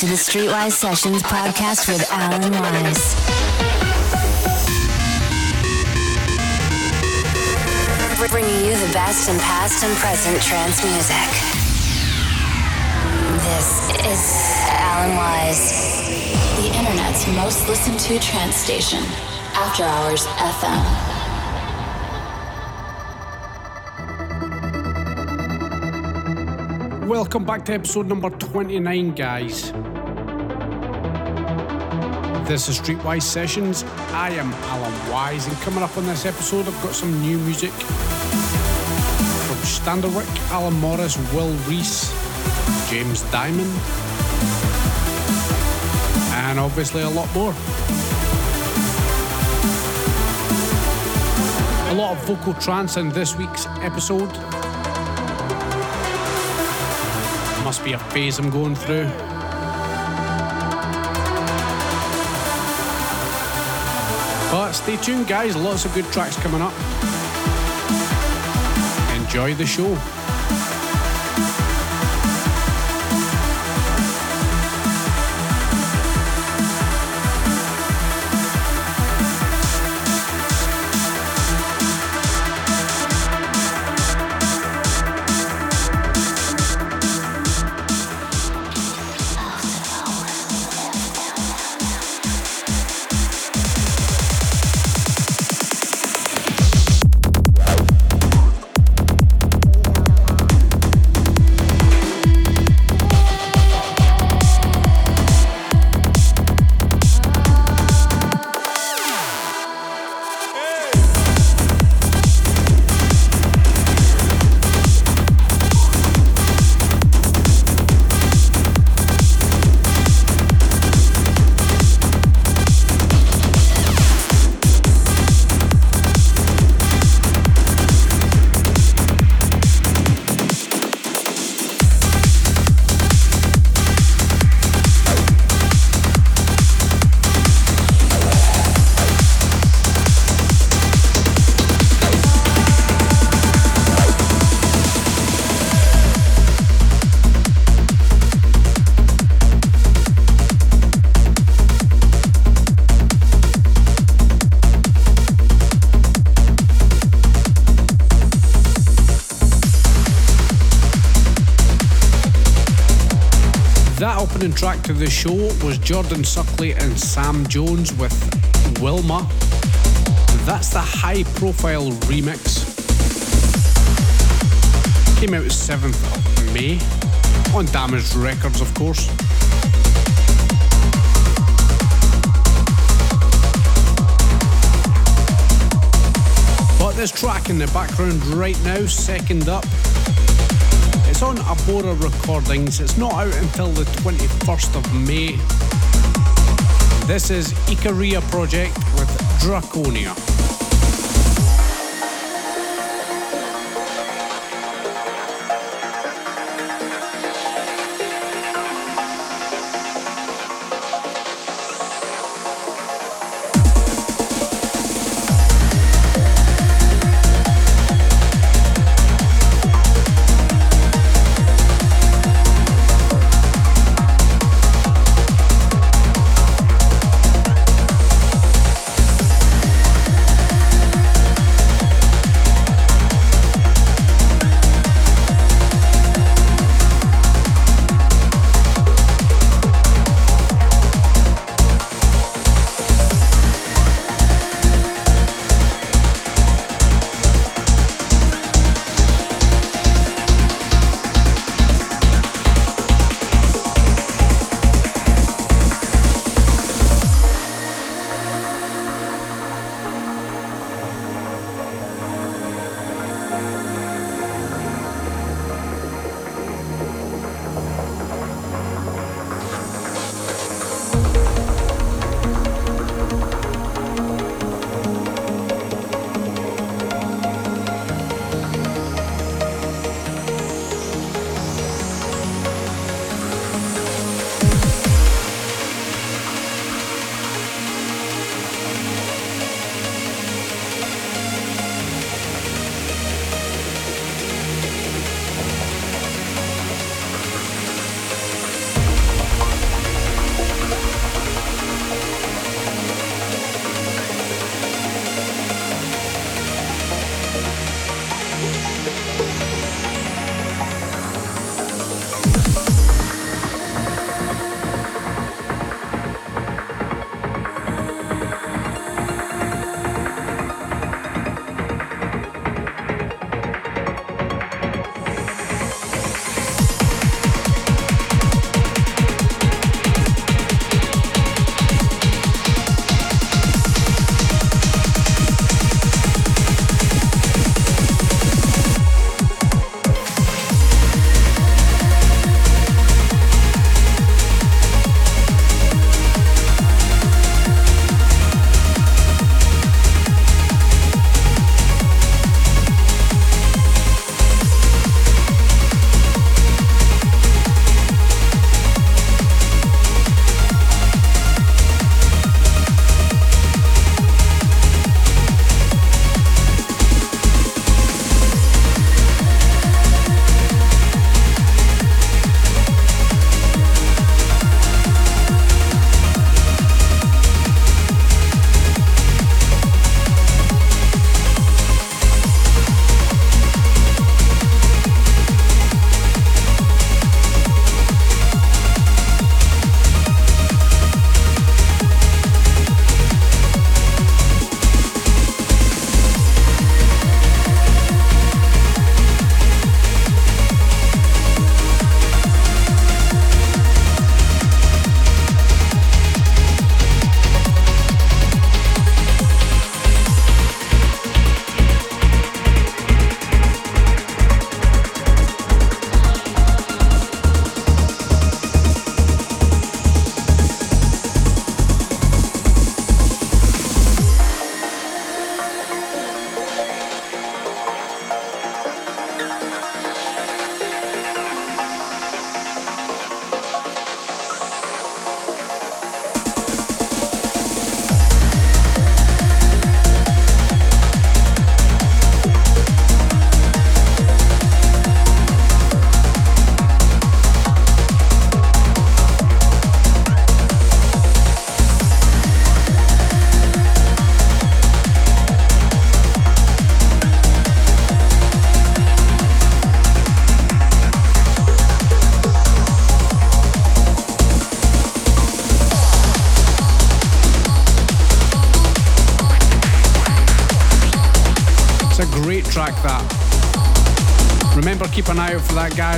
to the Streetwise Sessions podcast with Alan Wise. Bringing you the best in past and present trance music. This is Alan Wise. The internet's most listened to trance station, After Hours FM. Welcome back to episode number 29, guys. This is Streetwise Sessions. I am Alan Wise, and coming up on this episode, I've got some new music from Standerwick, Alan Morris, Will Rees, James Diamond, and obviously a lot more. A lot of vocal trance in this week's episode. Must be a phase I'm going through. Stay tuned, guys. Lots of good tracks coming up. Enjoy the show. Opening track to the show was Jordan Suckley and Sam Jones with Wilma. That's the high profile remix. Came out 7th of May on Damaged Records, of course. But this track in the background right now, second up, it's on Abora Recordings. It's not out until the 21st of May. This is Ikaria Project with Draconia.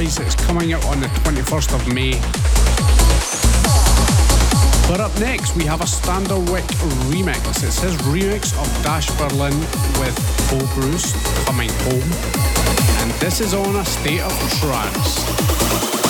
Guys. It's coming out on the 21st of May. But up next, we have a Standerwick remix. It's his remix of Dash Berlin with Paul Bruce coming home. And this is on a state of trance.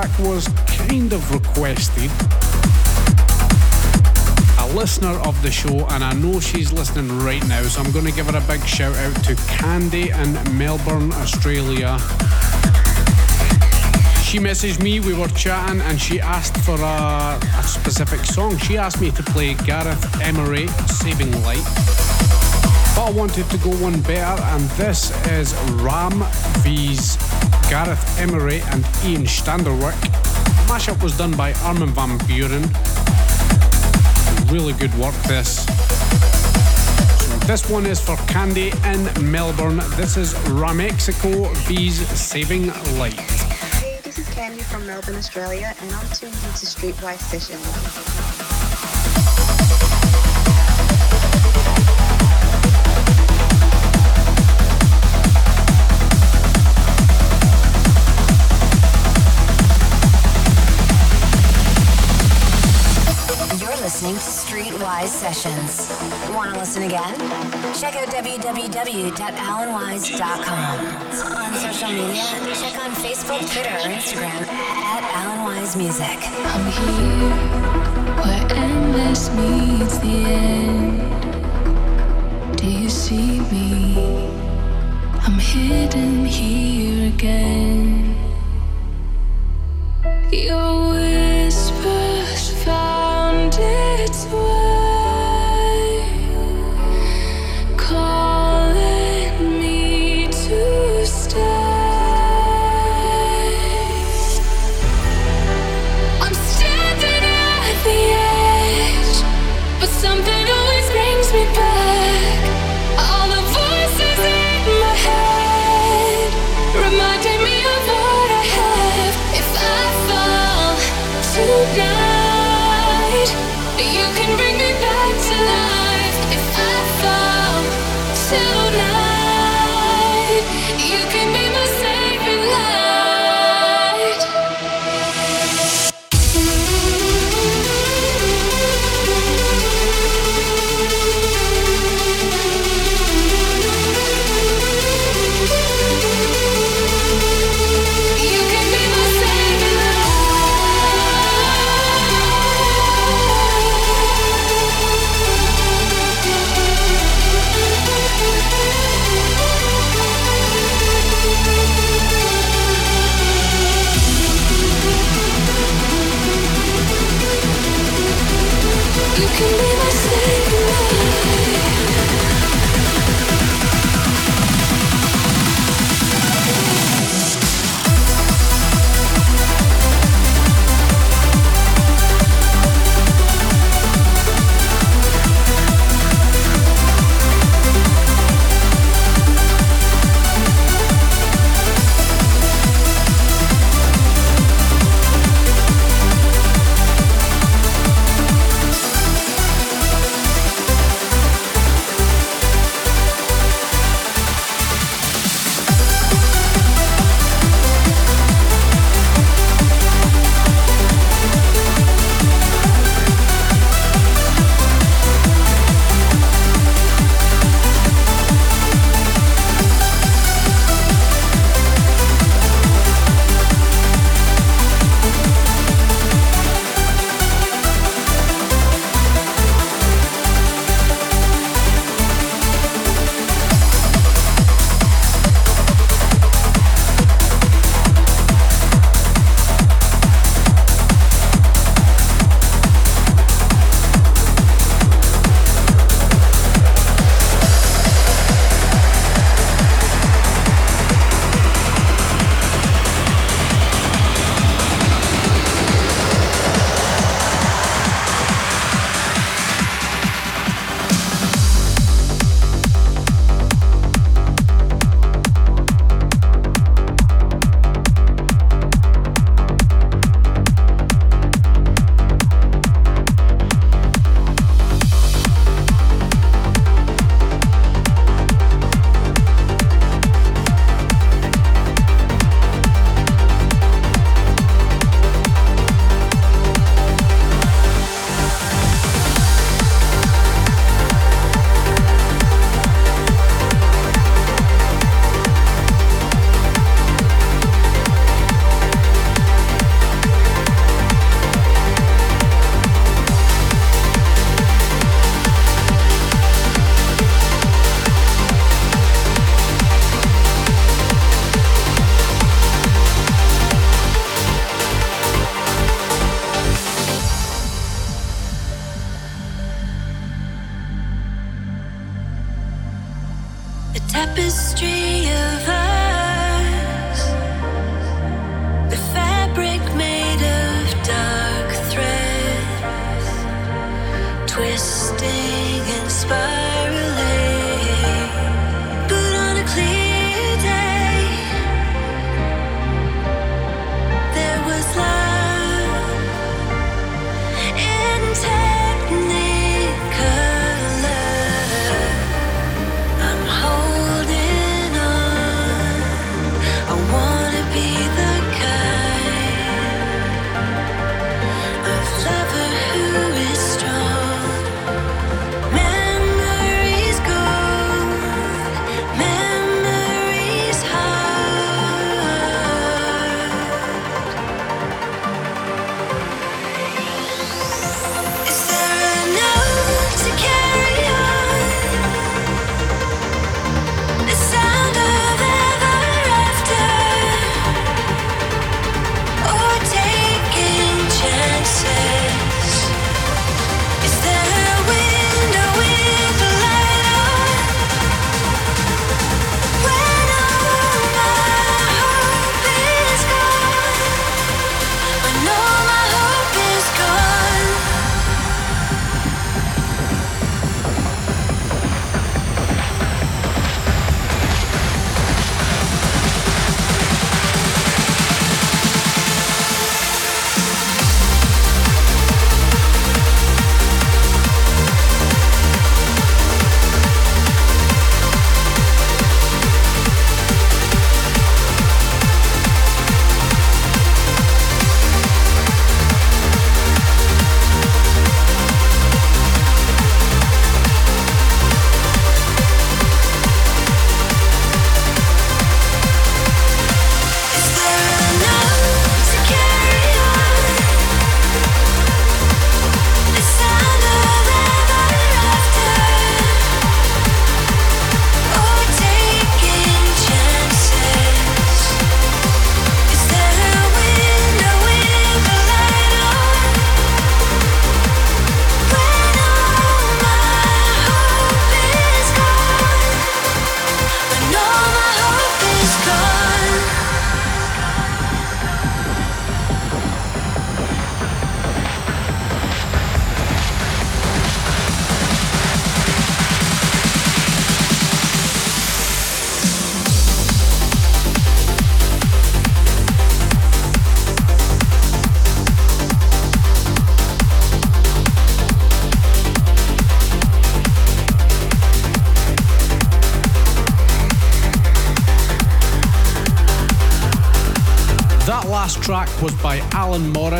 Track was kind of requested. A listener of the show, and I know she's listening right now, so I'm going to give her a big shout out to Candy in Melbourne, Australia. She messaged me, we were chatting, and she asked for a, a specific song. She asked me to play Gareth Emery, Saving Light. But I wanted to go one better, and this is Ram V's Gareth Emery and Ian Standerwick. Mashup was done by Armin van Buuren. Really good work, this. So this one is for Candy in Melbourne. This is Ramexico V's Saving Light. Hey, this is Candy from Melbourne, Australia, and I'm tuned into Streetwise Sessions. Streetwise Sessions. Want to listen again? Check out www.alanwise.com. On social media, check on Facebook, Twitter, or Instagram at Alan Wise Music. I'm here where endless meets the end. Do you see me? I'm hidden here again. Your whispers found its way, 无人。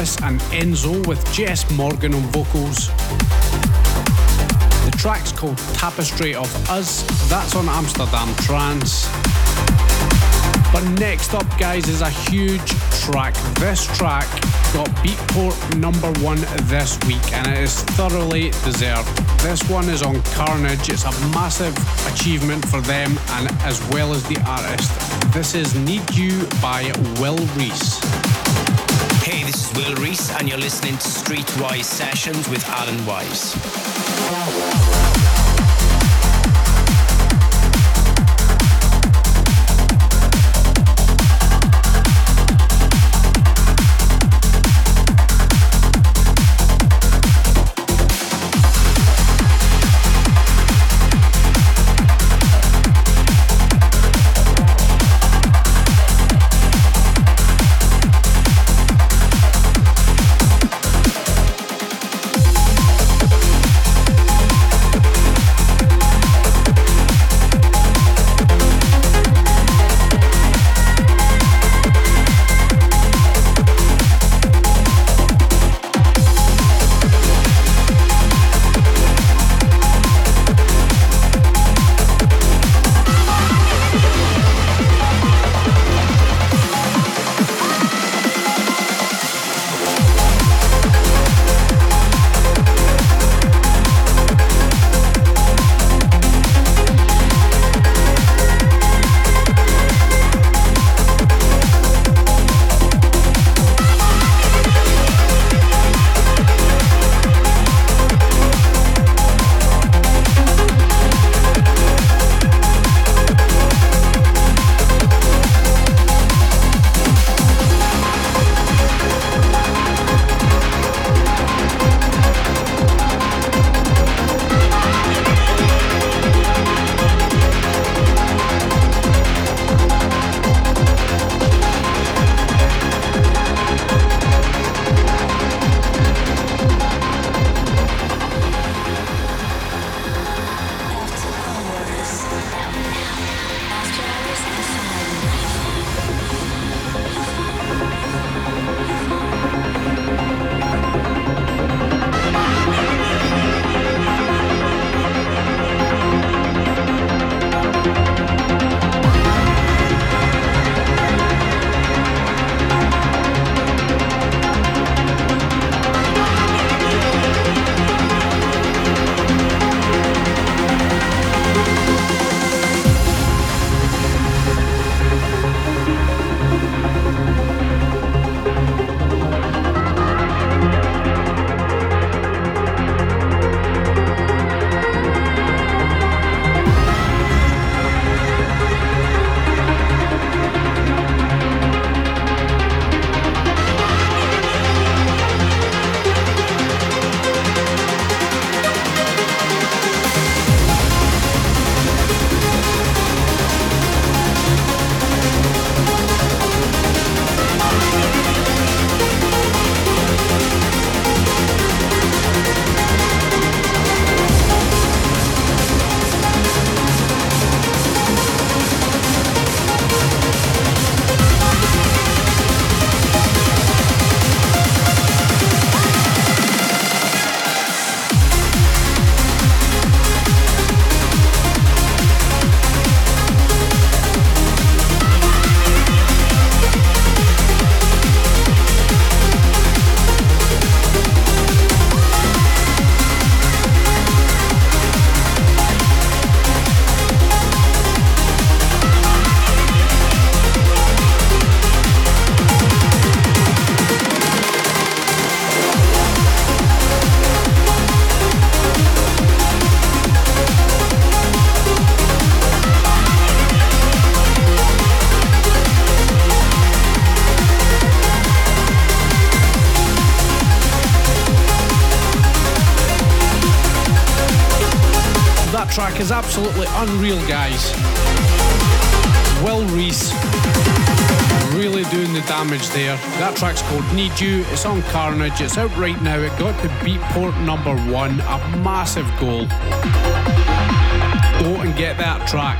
And Enzo with Jess Morgan on vocals. The track's called Tapestry of Us, that's on Amsterdam Trance. But next up, guys, is a huge track. This track got Beatport number one this week, and it is thoroughly deserved. This one is on Carnage. It's a massive achievement for them and as well as the artist. This is Need You by Will Rees. Will Rees, and you're listening to Streetwise Sessions with Alan Wise. Unreal, guys. Will Rees really doing the damage there. That track's called Need You. It's on Carnage. It's out right now. It got to Beatport number one. A massive goal. Go and get that track.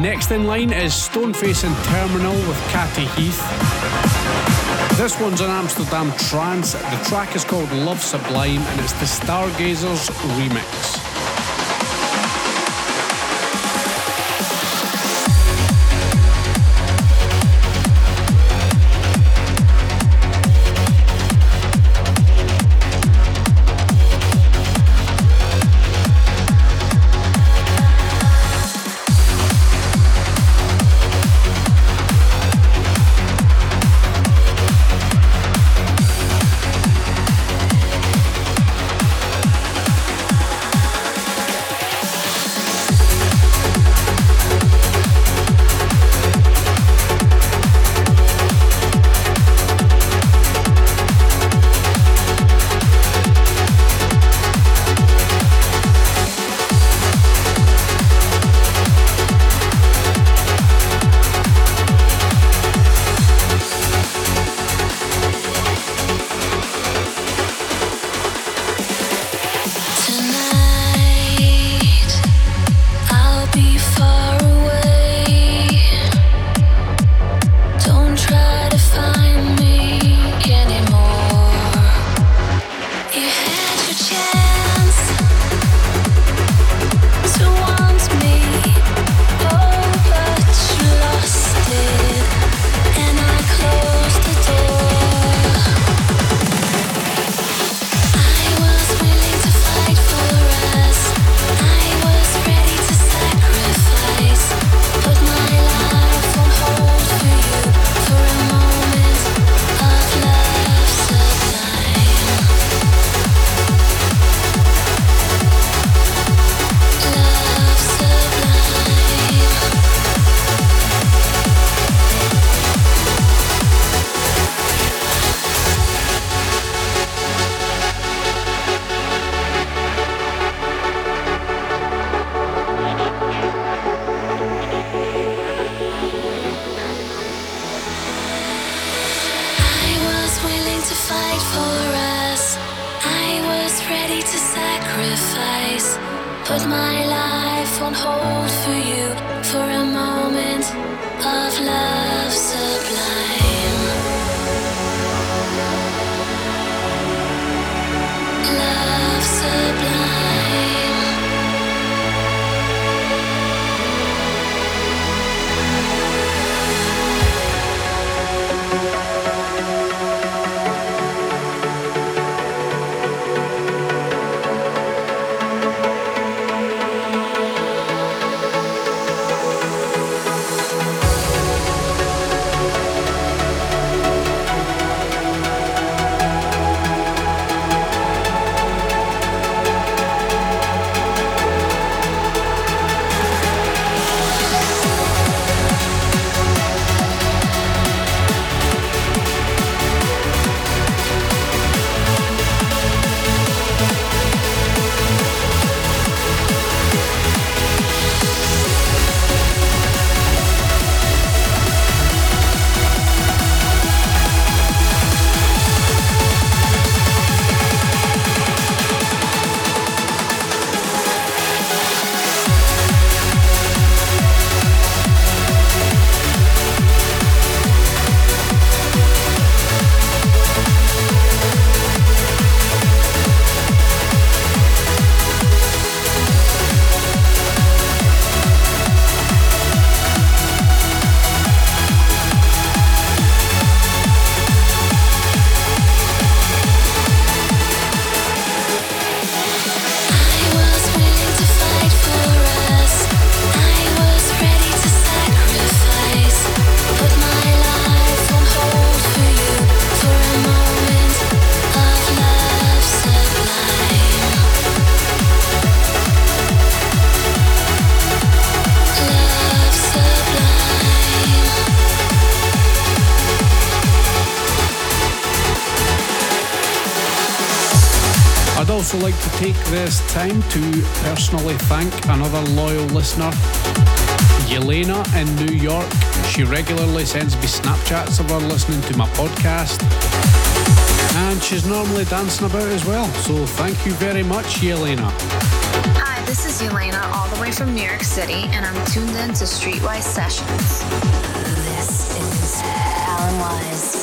Next in line is Stoneface and Terminal with Catty Heath. This one's an Amsterdam trance. The track is called Love Sublime and it's the Stargazers remix. This time to personally thank another loyal listener, Yelena in New York. She regularly sends me Snapchats of her listening to my podcast. And she's normally dancing about as well. So thank you very much, Yelena. Hi, this is Yelena, all the way from New York City, and I'm tuned in to Streetwise Sessions. This is Alan Wise.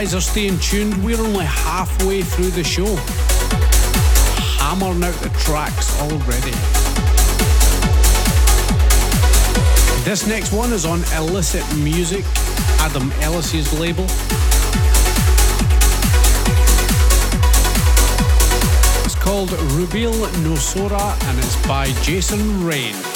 Guys are staying tuned. We're only halfway through the show. Hammering out the tracks already. This next one is on Illicit Music, Adam Ellis's label. It's called Rubil Nosora and it's by Jason Rain.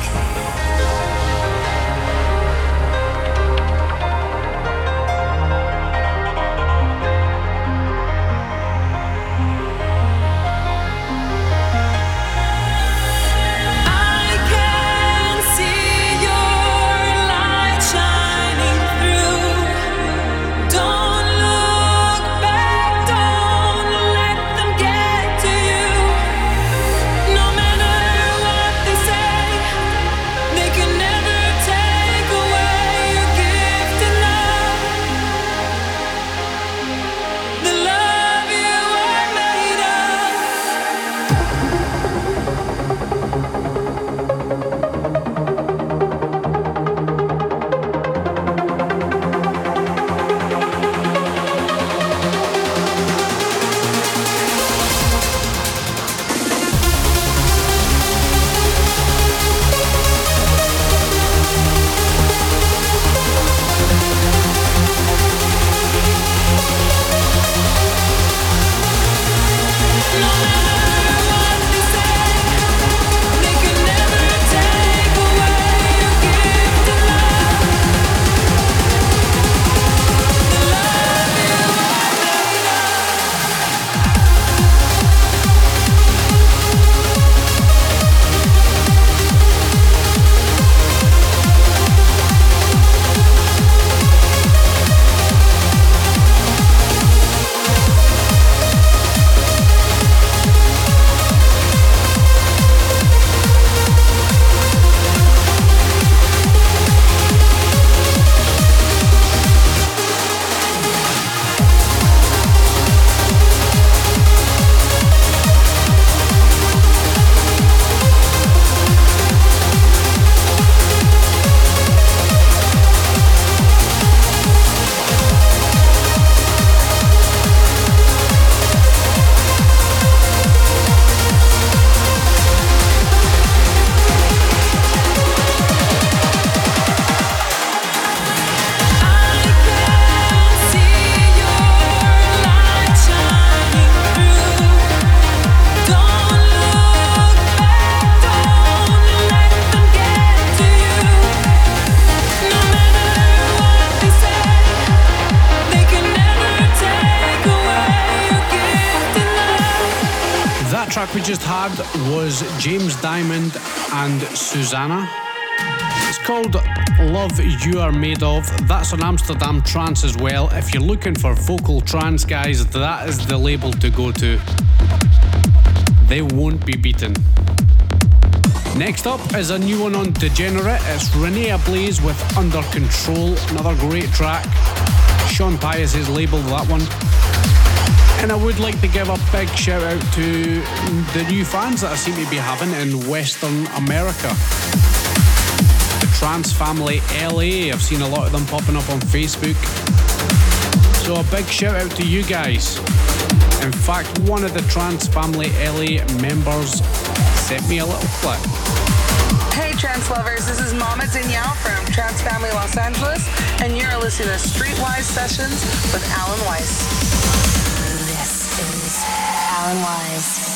Can was James Diamond and Susana. It's called Love You Are Made Of. That's on Amsterdam Trance as well. If you're looking for vocal trance guys, that is the label to go to. They won't be beaten. Next up is a new one on Degenerate. It's Rene Ablaze with Under Control, another great track. Sean Tyas label that one. And I would like to give a big shout out to the new fans that I seem to be having in Western America. The Trance Family LA, I've seen a lot of them popping up on Facebook. So a big shout out to you guys. In fact, one of the Trance Family LA members sent me a little clip. Hey, trans lovers, this is Mama Danielle from Trance Family Los Angeles, and you're listening to Streetwise Sessions with Alan Wise. Alan Wise.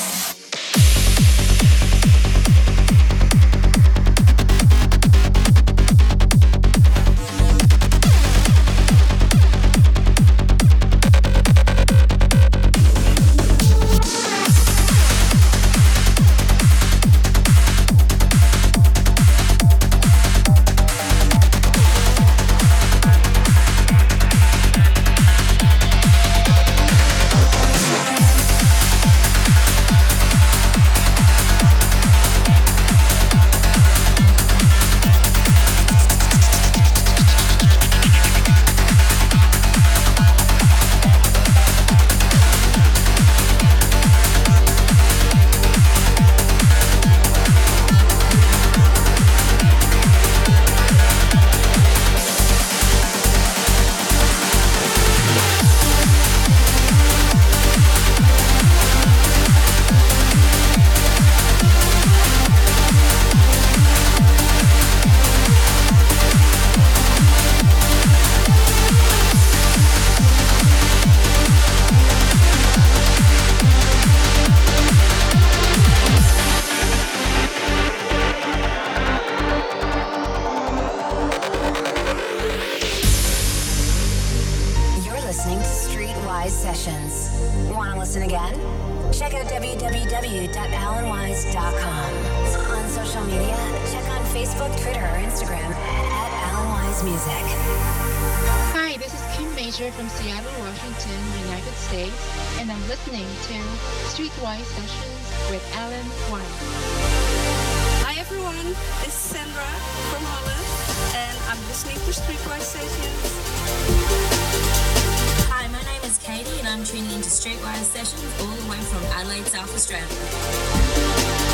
to Streetwise Sessions all the way from Adelaide, South Australia.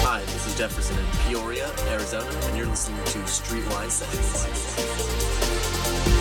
Hi, this is Jefferson in Peoria, Arizona, and you're listening to Streetwise Sessions.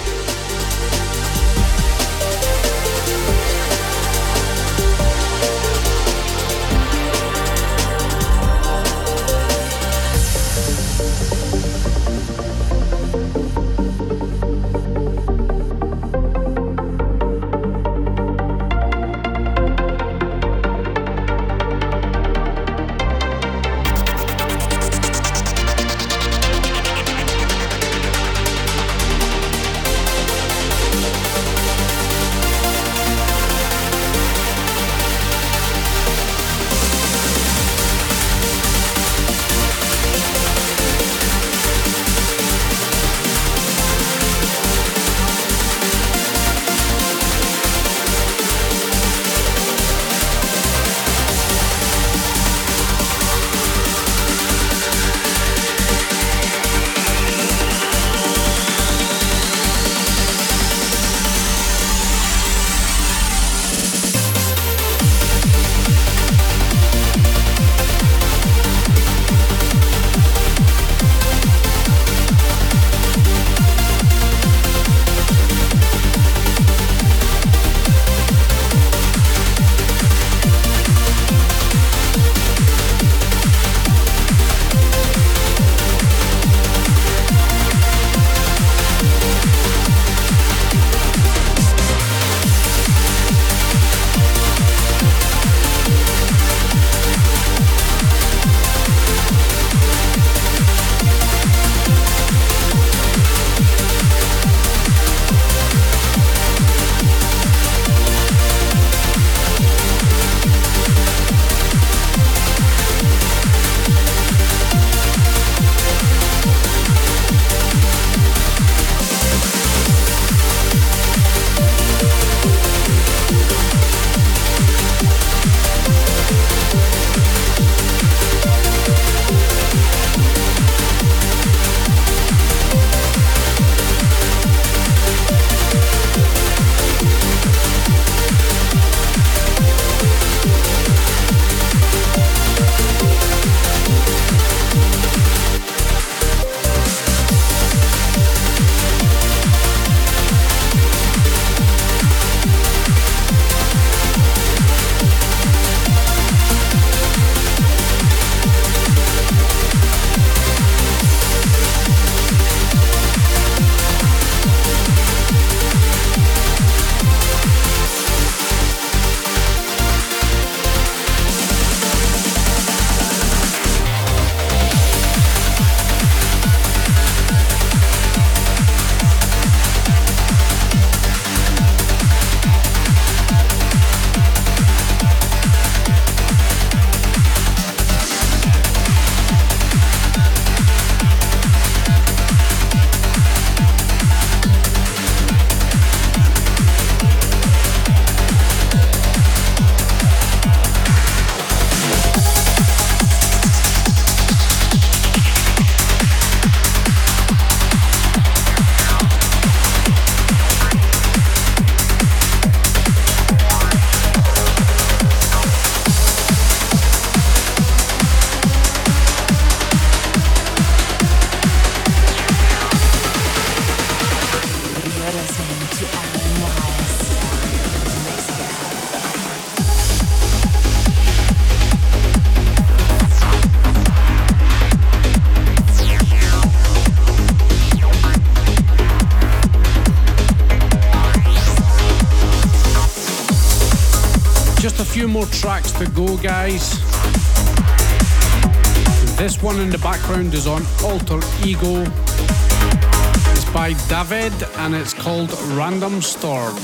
Tracks to go, guys. This one in the background is on Alter Ego. It's by David and it's called Random Storm.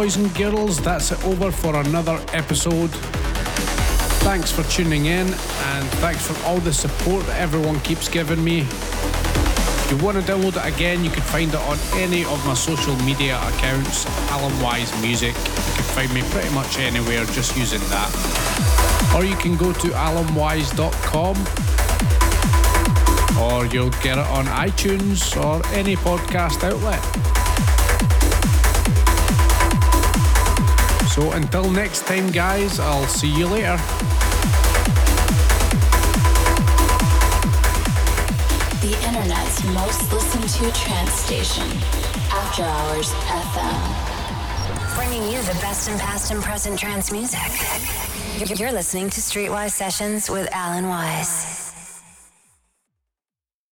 Boys and girls, that's it over for another episode. Thanks for tuning in and thanks for all the support that everyone keeps giving me. If you want to download it again, you can find it on any of my social media accounts, Alan Wise Music. You can find me pretty much anywhere just using that. Or you can go to alanwise.com or you'll get it on iTunes or any podcast outlet. So until next time, guys, I'll see you later. The internet's most listened to trance station, After Hours FM. Bringing you the best in past and present trance music. You're listening to Streetwise Sessions with Alan Wise.